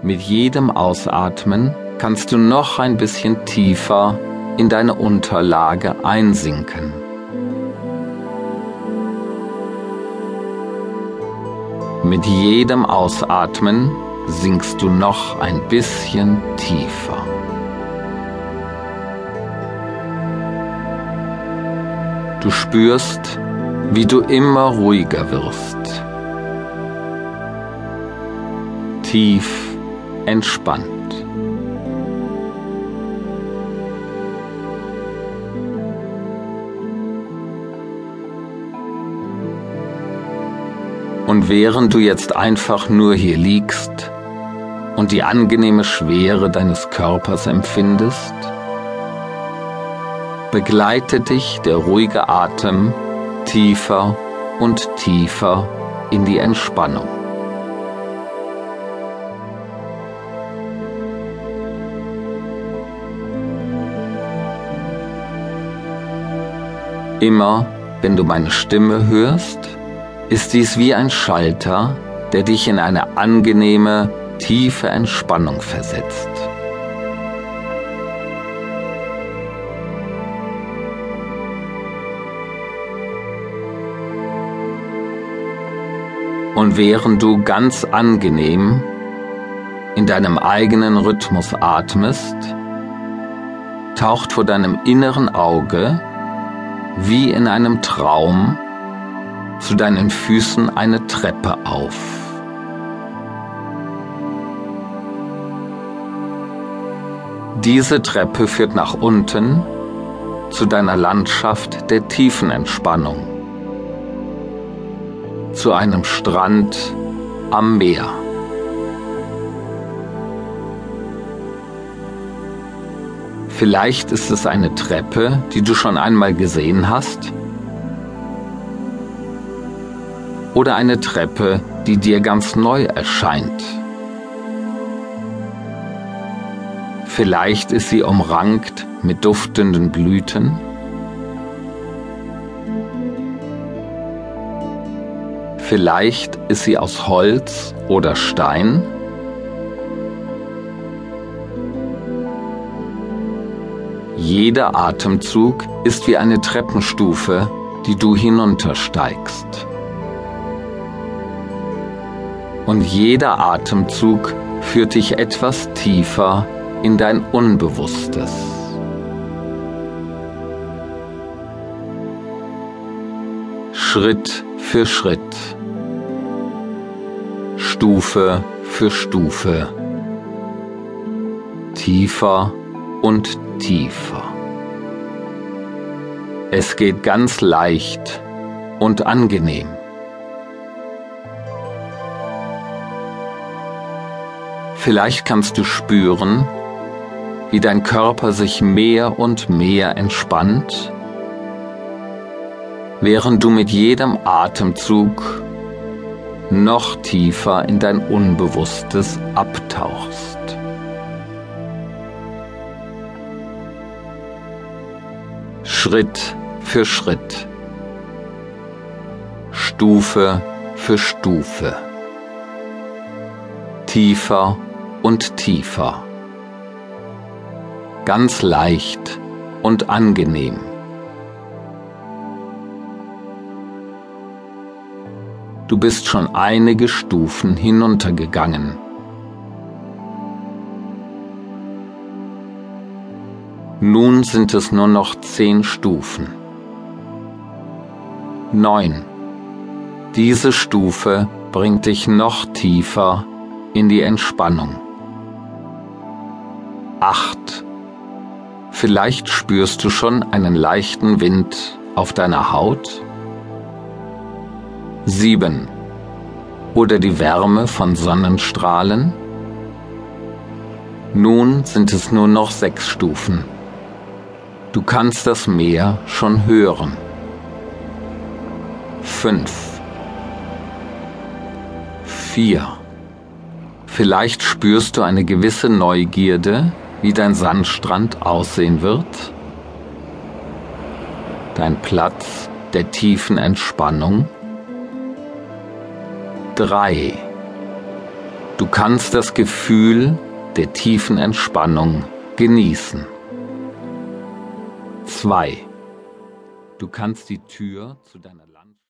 Mit jedem Ausatmen kannst du noch ein bisschen tiefer in deine Unterlage einsinken. Mit jedem Ausatmen sinkst du noch ein bisschen tiefer. Du spürst, wie du immer ruhiger wirst. Tief entspannt. Und während du jetzt einfach nur hier liegst und die angenehme Schwere deines Körpers empfindest, begleite dich der ruhige Atem tiefer und tiefer in die Entspannung. Immer, wenn du meine Stimme hörst, ist dies wie ein Schalter, der dich in eine angenehme, tiefe Entspannung versetzt. Und während du ganz angenehm in deinem eigenen Rhythmus atmest, taucht vor deinem inneren Auge wie in einem Traum zu deinen Füßen eine Treppe auf. Diese Treppe führt nach unten zu deiner Landschaft der tiefen Entspannung, zu einem Strand am Meer. Vielleicht ist es eine Treppe, die du schon einmal gesehen hast. Oder eine Treppe, die dir ganz neu erscheint. Vielleicht ist sie umrankt mit duftenden Blüten. Vielleicht ist sie aus Holz oder Stein. Jeder Atemzug ist wie eine Treppenstufe, die du hinuntersteigst. Und jeder Atemzug führt dich etwas tiefer in dein Unbewusstes. Schritt für Schritt, Stufe für Stufe, tiefer und tiefer. Es geht ganz leicht und angenehm. Vielleicht kannst du spüren, wie dein Körper sich mehr und mehr entspannt, während du mit jedem Atemzug noch tiefer in dein Unbewusstes abtauchst. Schritt für Schritt, Stufe für Stufe, tiefer und tiefer, ganz leicht und angenehm. Du bist schon einige Stufen hinuntergegangen. Nun sind es nur noch zehn Stufen. Neun. Diese Stufe bringt dich noch tiefer in die Entspannung. Acht. Vielleicht spürst du schon einen leichten Wind auf deiner Haut. Sieben. Oder die Wärme von Sonnenstrahlen. Nun sind es nur noch sechs Stufen. Du kannst das Meer schon hören. 5. 4. Vielleicht spürst du eine gewisse Neugierde, wie dein Sandstrand aussehen wird. Dein Platz der tiefen Entspannung. 3. Du kannst das Gefühl der tiefen Entspannung genießen. 2. Du kannst die Tür zu deiner